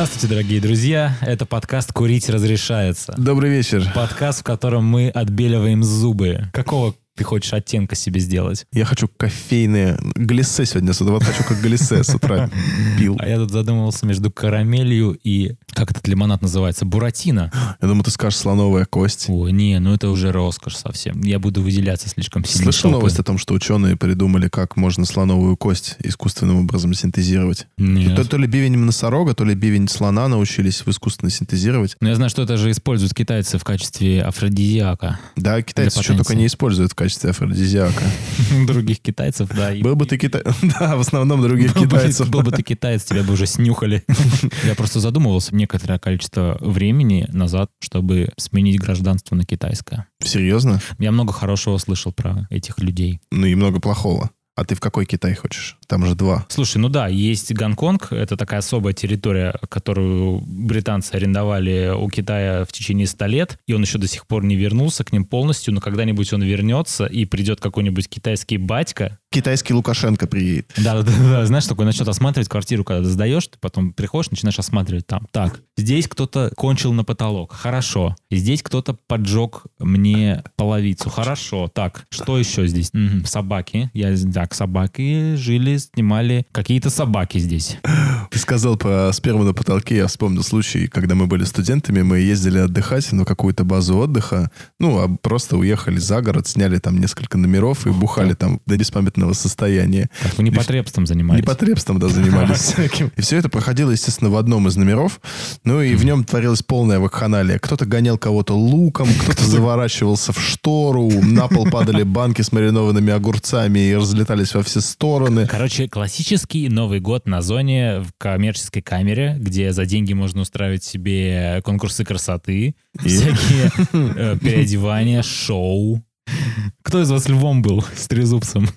Здравствуйте, дорогие друзья. Это подкаст «Курить разрешается». Добрый вечер. Подкаст, в котором мы отбеливаем зубы. Какого ты хочешь оттенка себе сделать? Я хочу кофейные глиссе сегодня с утра. Вот хочу как глиссе с утра пил. А я тут задумывался между карамелью и... Как этот лимонад называется? Буратино. Я думаю, ты скажешь слоновая кость. Ой, не, ну это уже роскошь совсем. Я буду выделяться слишком сильно. Слышал новость о том, что ученые придумали, как можно слоновую кость искусственным образом синтезировать? Нет. То, то ли бивень носорога, то ли бивень слона научились в искусственно синтезировать. Но я знаю, что это же используют китайцы в качестве афродизиака. Да, китайцы что только не используют в качестве афродизиака. Других китайцев, да. Был бы ты китай... Да, в основном других китайцев. был бы ты китаец, тебя бы уже снюхали. Я просто задумывался некоторое количество времени назад, чтобы сменить гражданство на китайское. Серьезно? Я много хорошего слышал про этих людей. Ну и много плохого. А ты в какой Китай хочешь? Там же два. Слушай, ну да, есть Гонконг, это такая особая территория, которую британцы арендовали у Китая в течение 100 лет, и он еще до сих пор не вернулся к ним полностью, но когда-нибудь он вернется, и придет какой-нибудь китайский батька, Китайский Лукашенко приедет. Да, да, да, знаешь, такой начнет осматривать квартиру, когда ты сдаешь, ты потом приходишь, начинаешь осматривать там. Так, здесь кто-то кончил на потолок, хорошо. Здесь кто-то поджег мне половицу, хорошо. Так, что еще здесь? Мгм, собаки. Я, так, собаки жили, снимали какие-то собаки здесь. Ты сказал про сперму на потолке. Я вспомнил случай, когда мы были студентами, мы ездили отдыхать на какую-то базу отдыха. Ну, а просто уехали за город, сняли там несколько номеров и бухали там до беспамятного состояния. Так, вы непотребством занимались. Непотребством, да, занимались всяким. И все это проходило, естественно, в одном из номеров. Ну и в нем творилась полная вакханалия. Кто-то гонял кого-то луком, кто-то заворачивался в штору, на пол падали банки с маринованными огурцами и разлетались во все стороны. Короче, классический Новый год на зоне в коммерческой камере, где за деньги можно устраивать себе конкурсы красоты, всякие э, переодевания, шоу. Кто из вас львом был с трезубцем?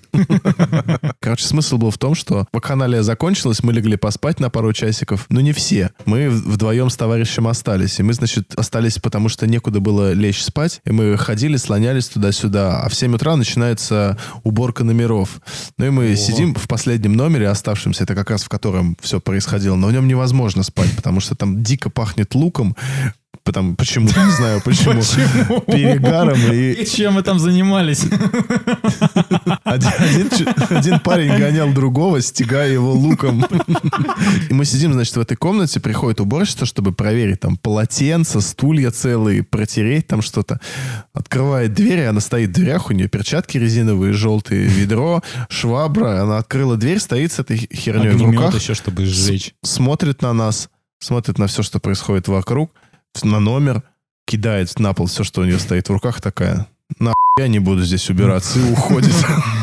Короче, смысл был в том, что вакханалия закончилась, мы легли поспать на пару часиков, но не все. Мы вдвоем с товарищем остались. И мы, значит, остались, потому что некуда было лечь спать. И мы ходили, слонялись туда-сюда. А в 7 утра начинается уборка номеров. Ну и мы сидим в последнем номере оставшемся, это как раз в котором все происходило. Но в нем невозможно спать, потому что там дико пахнет луком. Потому, почему-то, не знаю почему. Перегаром и И чем вы там занимались? Один, один один парень гонял другого, стягая его луком. И мы сидим, значит, в этой комнате, приходит уборщица, чтобы проверить там полотенца, стулья целые, протереть там что-то. Открывает дверь, и она стоит в дверях, у нее перчатки резиновые, желтые, ведро, швабра. Она открыла дверь, стоит с этой херней в Огнемет руках, еще, чтобы сжечь. смотрит на нас, смотрит на все, что происходит вокруг, на номер, кидает на пол все, что у нее стоит в руках, такая, на я не буду здесь убираться, и уходит.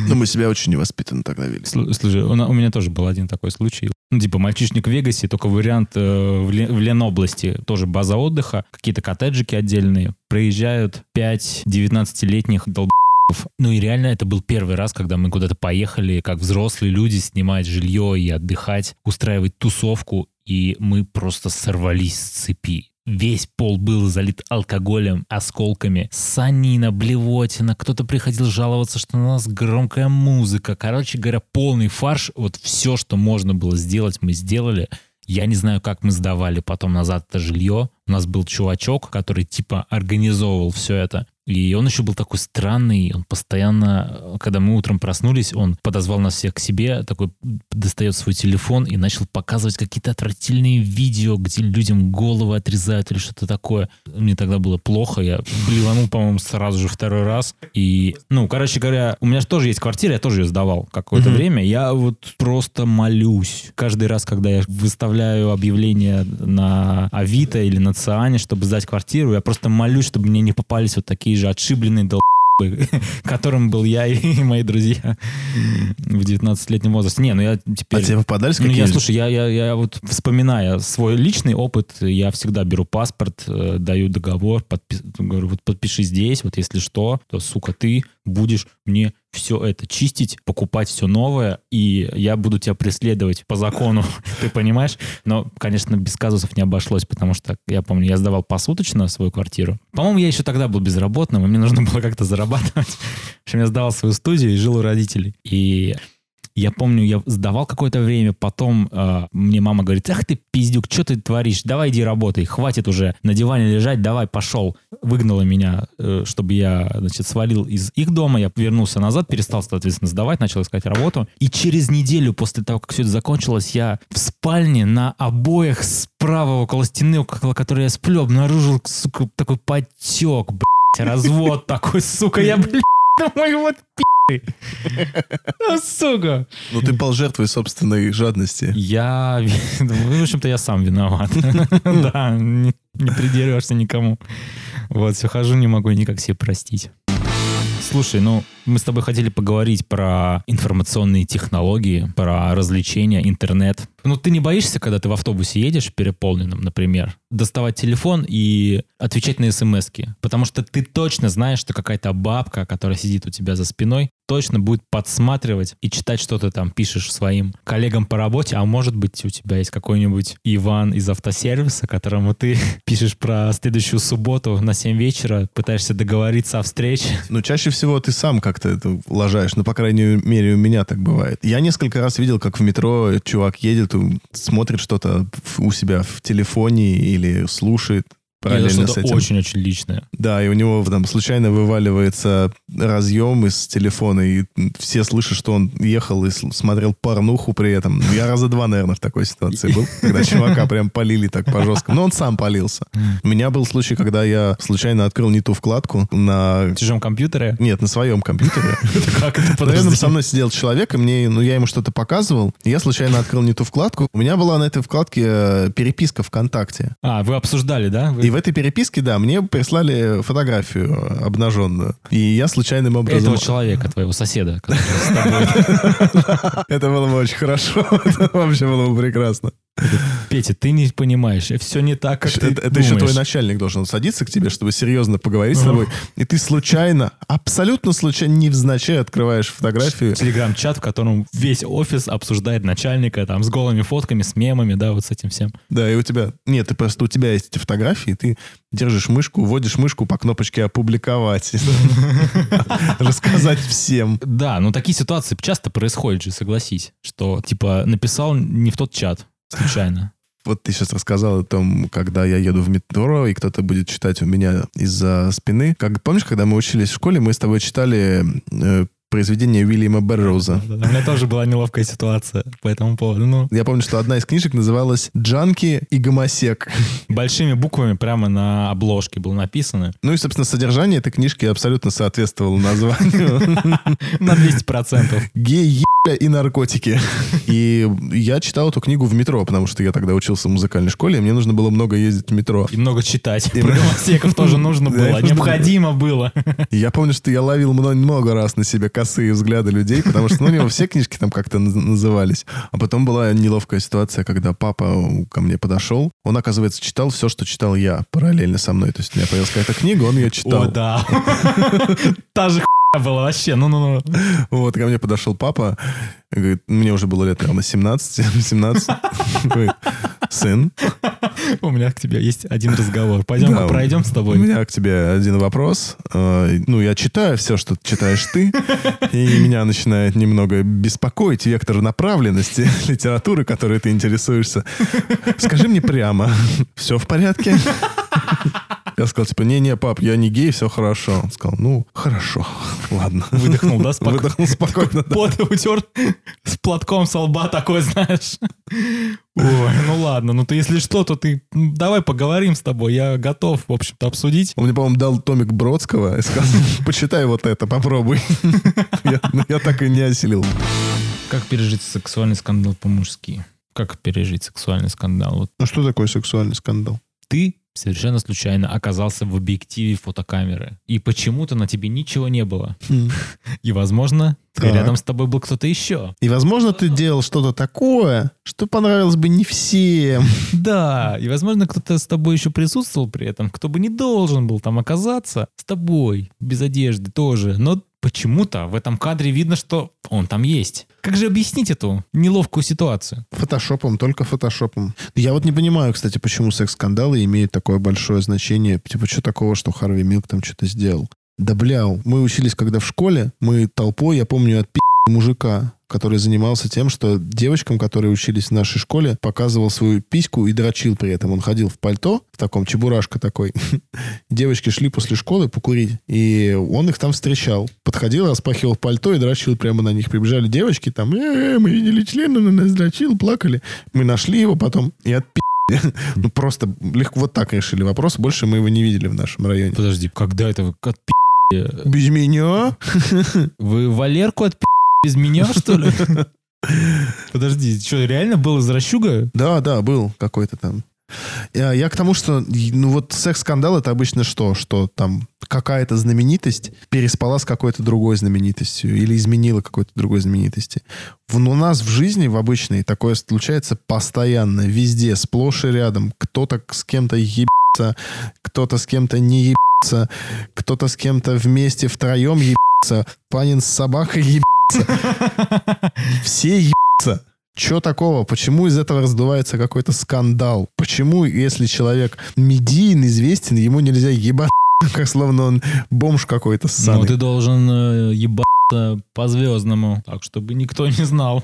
Но мы себя очень невоспитанно тогда вели. Слу- Слушай, у меня тоже был один такой случай. Ну, типа мальчишник в Вегасе, только вариант э, в, Ле- в Ленобласти. Тоже база отдыха, какие-то коттеджики отдельные. Проезжают 5 19-летних долб***ов. Ну и реально это был первый раз, когда мы куда-то поехали, как взрослые люди, снимать жилье и отдыхать, устраивать тусовку, и мы просто сорвались с цепи. Весь пол был залит алкоголем, осколками, санина, блевотина. Кто-то приходил жаловаться, что у нас громкая музыка. Короче говоря, полный фарш. Вот все, что можно было сделать, мы сделали. Я не знаю, как мы сдавали потом назад это жилье. У нас был чувачок, который типа организовывал все это. И он еще был такой странный, он постоянно, когда мы утром проснулись, он подозвал нас всех к себе, такой достает свой телефон и начал показывать какие-то отвратительные видео, где людям головы отрезают или что-то такое. Мне тогда было плохо, я блеванул, по-моему, сразу же второй раз. И, ну, короче говоря, у меня же тоже есть квартира, я тоже ее сдавал какое-то Мгм. время. Я вот просто молюсь. Каждый раз, когда я выставляю объявление на Авито или на Циане, чтобы сдать квартиру, я просто молюсь, чтобы мне не попались вот такие же отшибленные дол которым был я и мои друзья в 19-летнем возрасте. Не, ну я теперь... А тебе попадались Ну, я, слушай, я, я, я вот вспоминая свой личный опыт, я всегда беру паспорт, э, даю договор, подпи- говорю, вот подпиши здесь, вот если что, то, сука, ты будешь мне все это чистить, покупать все новое, и я буду тебя преследовать по закону, ты понимаешь? Но, конечно, без казусов не обошлось, потому что, я помню, я сдавал посуточно свою квартиру. По-моему, я еще тогда был безработным, и мне нужно было как-то зарабатывать. В общем, я сдавал свою студию и жил у родителей. И Я помню, я сдавал какое-то время, потом э, мне мама говорит, ах ты пиздюк, что ты творишь? Давай иди работай, хватит уже на диване лежать, давай, пошел. Выгнала меня, э, чтобы я, значит, свалил из их дома, я вернулся назад, перестал, соответственно, сдавать, начал искать работу. И через неделю после того, как все это закончилось, я в спальне на обоях справа около стены, около которой я сплю, обнаружил, сука, такой потек, блядь, развод такой, сука, я, блядь, думаю, вот пи***й. А, сука. Ну, ты пал жертвой собственной жадности. Я, ну, в общем-то, я сам виноват. Да, не не придерешься никому. Вот, все хожу, не могу никак себе простить. Слушай, ну, мы с тобой хотели поговорить про информационные технологии, про развлечения, интернет. Ну, ты не боишься, когда ты в автобусе едешь переполненным, например, доставать телефон и отвечать на смс -ки? Потому что ты точно знаешь, что какая-то бабка, которая сидит у тебя за спиной, точно будет подсматривать и читать, что ты там пишешь своим коллегам по работе, а может быть у тебя есть какой-нибудь Иван из автосервиса, которому ты пишешь про следующую субботу на 7 вечера, пытаешься договориться о встрече. Ну, чаще всего ты сам как-то это лажаешь. Ну, по крайней мере, у меня так бывает. Я несколько раз видел, как в метро чувак едет, смотрит что-то у себя в телефоне или слушает параллельно с этим. очень-очень личное. Да, и у него там случайно вываливается разъем из телефона, и все слышат, что он ехал и смотрел порнуху при этом. Я раза два, наверное, в такой ситуации был, когда чувака прям полили так по жесткому. Но он сам полился. У меня был случай, когда я случайно открыл не ту вкладку на... Чужом компьютере? Нет, на своем компьютере. Как это? Рядом со мной сидел человек, и мне, ну, я ему что-то показывал, я случайно открыл не ту вкладку. У меня была на этой вкладке э, переписка ВКонтакте. А, вы обсуждали, да? И в этой переписке, да, мне прислали фотографию обнаженную. И я случайным образом... Этого человека, твоего соседа, который с тобой. Это было бы очень хорошо. Это вообще было бы прекрасно. Петя, ты не понимаешь, все не так, как ты Это, это еще твой думаешь. начальник должен садиться к тебе, чтобы серьезно поговорить с тобой. И ты случайно, абсолютно случайно, невзначай открываешь фотографию. Телеграм-чат, в котором весь офис обсуждает начальника, там, с голыми фотками, с мемами, да, вот с этим всем. Да, и у тебя... Нет, ты просто у тебя есть эти фотографии, ты держишь мышку, вводишь мышку по кнопочке «Опубликовать». Рассказать всем. Да, но такие ситуации часто происходят же, согласись, что, типа, написал не в тот чат случайно. Вот ты сейчас рассказал о том, когда я еду в метро, и кто-то будет читать у меня из-за спины. Как помнишь, когда мы учились в школе, мы с тобой читали э, произведение Уильяма Берроуза. У меня тоже была неловкая ситуация по этому поводу. Ну, Я помню, что одна из книжек называлась «Джанки и гомосек». большими буквами прямо на обложке было написано. Ну и, собственно, содержание этой книжки абсолютно соответствовало названию. На 200%. Гей, и наркотики. И я читал эту книгу в метро, потому что я тогда учился в музыкальной школе, и мне нужно было много ездить в метро. И много читать. И Про гомосеков тоже нужно было. Необходимо было. Я помню, что я ловил мно- много раз на себе косые взгляды людей, потому что, ну, у него все книжки там как-то наз- назывались. А потом была неловкая ситуация, когда папа ко мне подошел. Он, оказывается, читал все, что читал я параллельно со мной. То есть у меня появилась какая-то книга, он ее читал. О, да. Та же была вообще. Ну-ну-ну. Вот, ко мне подошел папа, говорит, мне уже было лет, наверное, 17, 17. Говорит, сын, У меня к тебе есть один разговор. Пойдем Да, пройдем с у тобой. меня к тебе один вопрос. Э, Ну, я читаю все, что читаешь ты, и меня начинает немного беспокоить вектор направленности литературы, которой ты интересуешься. Скажи мне прямо, все в порядке? Я сказал, типа, не-не, пап, я не гей, все хорошо. Он сказал, ну, хорошо, ладно. Выдохнул, да, спокойно? Выдохнул спокойно, да. Пот утер с платком со лба такой, знаешь. Ой, ну ладно, ну ты если что, то ты давай поговорим с тобой, я готов, в общем-то, обсудить. Он мне, по-моему, дал томик Бродского и сказал, почитай вот это, попробуй. Я ну, я так и не осилил. Как пережить сексуальный скандал по-мужски? Как пережить сексуальный скандал? Вот Ну что такое сексуальный скандал? ты совершенно случайно оказался в объективе фотокамеры, и почему-то на тебе ничего не было. И, возможно, Так. рядом с тобой был кто-то еще. И, возможно, ты делал что-то такое, что понравилось бы не всем. Да, и, возможно, кто-то с тобой еще присутствовал при этом, кто бы не должен был там оказаться, с тобой, без одежды тоже. Но почему-то в этом кадре видно, что он там есть. Как же объяснить эту неловкую ситуацию? Фотошопом, только фотошопом. Я вот не понимаю, кстати, почему секс-скандалы имеют такое большое значение. Типа, что такого, что Харви Милк там что-то сделал? Да бля, мы учились когда в школе, мы толпой, я помню, от мужика, который занимался тем, что девочкам, которые учились в нашей школе, показывал свою письку и дрочил при этом. Он ходил в пальто, в таком чебурашка такой. Девочки шли после школы покурить, и он их там встречал. Подходил, распахивал пальто и дрочил прямо на них. Прибежали девочки там, э, мы видели член, он на нас дрочил, плакали. Мы нашли его потом и отпи***. Ну, просто легко вот так решили вопрос. Больше мы его не видели в нашем районе. Подожди, когда это вы отпи***? Без меня? Вы Валерку отпи*** без меня, что ли? Подожди, что, реально был из Рощуга? Да, да, был какой-то там. Я, я к тому, что ну вот секс-скандал это обычно что? Что там какая-то знаменитость переспала с какой-то другой знаменитостью или изменила какой-то другой знаменитости. В, у нас в жизни, в обычной, такое случается постоянно, везде, сплошь и рядом. Кто-то с кем-то ебется, кто-то с кем-то не ебется, кто-то с кем-то вместе втроем ебется, Панин с собакой ебется все ебутся. Че такого? Почему из этого раздувается какой-то скандал? Почему, если человек медийный, известен, ему нельзя ебать, как словно он бомж какой-то ссаный? Ну, ты должен э, ебаться по-звездному, так, чтобы никто не знал.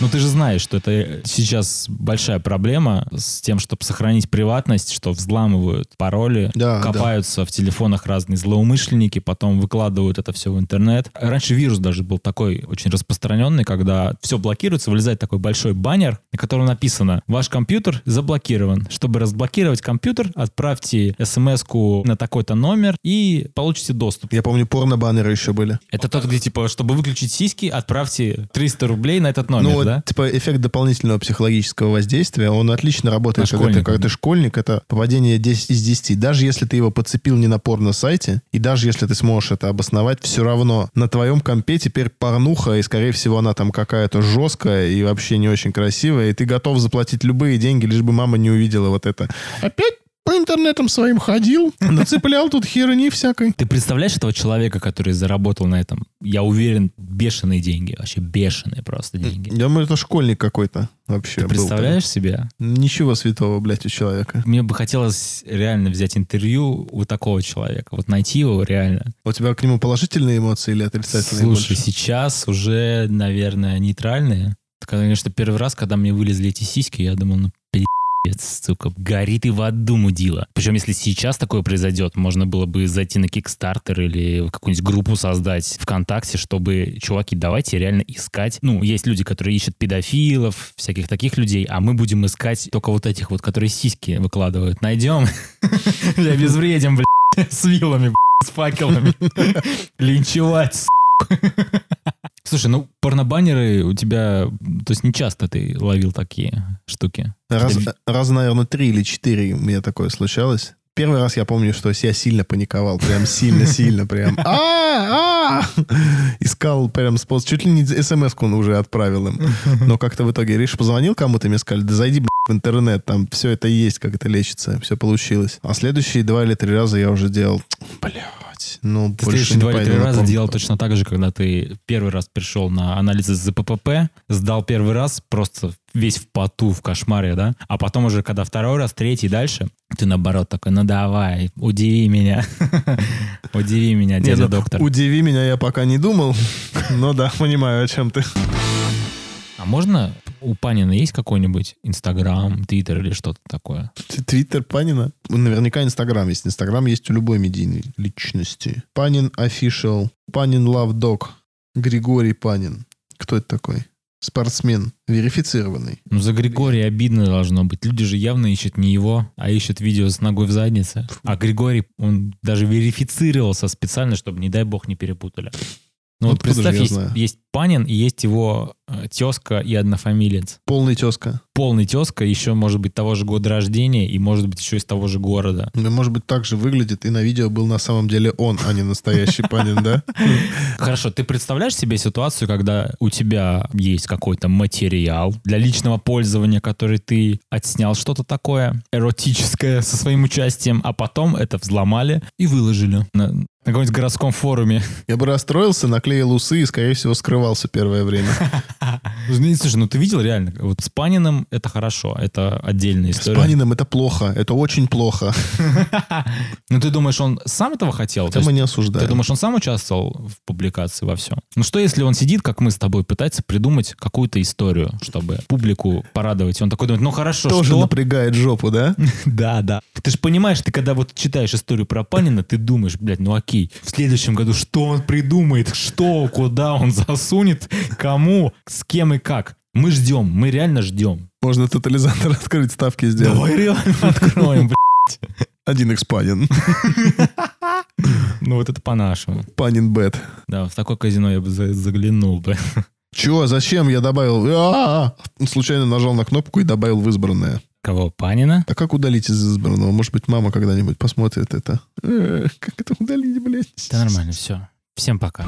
Ну, ты же знаешь, что это сейчас большая проблема с тем, чтобы сохранить приватность, что взламывают пароли, Да, копаются в телефонах разные злоумышленники, потом выкладывают это все в интернет. Раньше вирус даже был такой очень распространенный, когда все блокируется, вылезает такой большой баннер, на котором написано «Ваш компьютер заблокирован. Чтобы разблокировать компьютер, отправьте смс-ку на такой-то номер и получите доступ». Я помню, порно-баннеры еще были. Это тот, где типа, чтобы выключить сиськи, отправьте 300 рублей на этот номер, ну, да? типа, эффект дополнительного психологического воздействия, он отлично работает, На когда ты, школьника. когда ты школьник, это попадение 10 из 10. Даже если ты его подцепил не на порно-сайте, и даже если ты сможешь это обосновать, все равно на твоем компе теперь порнуха, и, скорее всего, она там какая-то жесткая и вообще не очень красивая, и ты готов заплатить любые деньги, лишь бы мама не увидела вот это. Опять по интернетам своим ходил, нацеплял тут херни всякой. Ты представляешь этого человека, который заработал на этом? Я уверен, бешеные деньги. Вообще бешеные просто деньги. Я думаю, это школьник какой-то вообще Ты был представляешь себя? там. Ничего святого, блядь, у человека. Мне бы хотелось реально взять интервью у такого человека. Вот найти его реально. У тебя к нему положительные эмоции или отрицательные Слушай, больше? сейчас уже, наверное, нейтральные. Конечно, первый раз, когда мне вылезли эти сиськи, я думал, ну, пиздец, сука, горит и в аду мудила. Причем, если сейчас такое произойдет, можно было бы зайти на Kickstarter или какую-нибудь группу создать ВКонтакте, чтобы, чуваки, давайте реально искать. Ну, есть люди, которые ищут педофилов, всяких таких людей, а мы будем искать только вот этих вот, которые сиськи выкладывают. Найдем обезвредим, блядь, с вилами, с факелами. Линчевать, сука. Слушай, ну порнобаннеры у тебя, то есть не часто ты ловил такие штуки. Раз, Ты- раз, наверное, три или четыре у меня такое случалось. Первый раз я помню, что я сильно паниковал. Прям сильно-сильно. Прям а а Искал прям способ. Чуть ли не смс-ку он уже отправил им. Но как-то в итоге, Риш позвонил кому-то, мне сказали, да зайди, в интернет, там все это есть, как это лечится, все получилось. А следующие два или три раза я уже делал, блядь, ну, Ты больше не два пойду на раза делал точно так же, когда ты первый раз пришел на анализы ЗППП, сдал первый раз просто весь в поту, в кошмаре, да? А потом уже, когда второй раз, третий дальше, ты наоборот такой, ну давай, удиви меня. Удиви меня, дядя ну, доктор. Удиви меня, я пока не думал. Но да, понимаю, о чем ты. А можно у Панина есть какой-нибудь Инстаграм, Твиттер или что-то такое? Твиттер Панина? Наверняка Инстаграм есть. Инстаграм есть у любой медийной личности. Панин Official, Панин Love Dog, Григорий Панин. Кто это такой? Спортсмен, верифицированный. Ну, за Григория обидно должно быть. Люди же явно ищут не его, а ищут видео с ногой в заднице. А Григорий, он даже верифицировался специально, чтобы, не дай бог, не перепутали. Ну, вот Откуда же представь, есть, есть Панин и есть его э, тезка и однофамилец. Полный тезка. Полный тезка, еще, может быть, того же года рождения и, может быть, еще из того же города. Ну, может быть, так же выглядит, и на видео был на самом деле он, а не настоящий Панин, да? Хорошо, ты представляешь себе ситуацию, когда у тебя есть какой-то материал для личного пользования, который ты отснял что-то такое эротическое со своим участием, а потом это взломали и выложили на, На каком-нибудь городском форуме. Я бы расстроился, наклеил усы и, скорее всего, скрывался первое время. Ну, Слушай, ну ты видел реально, вот с Паниным это хорошо, это отдельная С история. Паниным это плохо, это очень плохо. Ну ты думаешь, он сам этого хотел? Есть мы не Ты осуждаем. думаешь, он сам участвовал в публикации во всем? Ну что, если он сидит, как мы с тобой, пытается придумать какую-то историю, чтобы публику порадовать? Он такой думает, ну хорошо, Тоже напрягает жопу, да? Да, да. Ты же понимаешь, ты когда вот читаешь историю про Панина, ты думаешь, блядь, ну окей, в следующем году что он придумает, что, куда он засунет, кому, с кем и как. Мы ждем, мы реально ждем. Можно тотализатор открыть, ставки сделать. Давай реально откроем, блядь. Один x Панин. Ну вот это по-нашему. Панин бет. Да, в такое казино я бы за- заглянул бы. Чего? Зачем я добавил? Случайно нажал на кнопку и добавил в избранное. Кого, Панина? А как удалить из избранного? Может быть, мама когда-нибудь посмотрит это. Э, Как это удалить, блядь? Да нормально, все. Всем пока.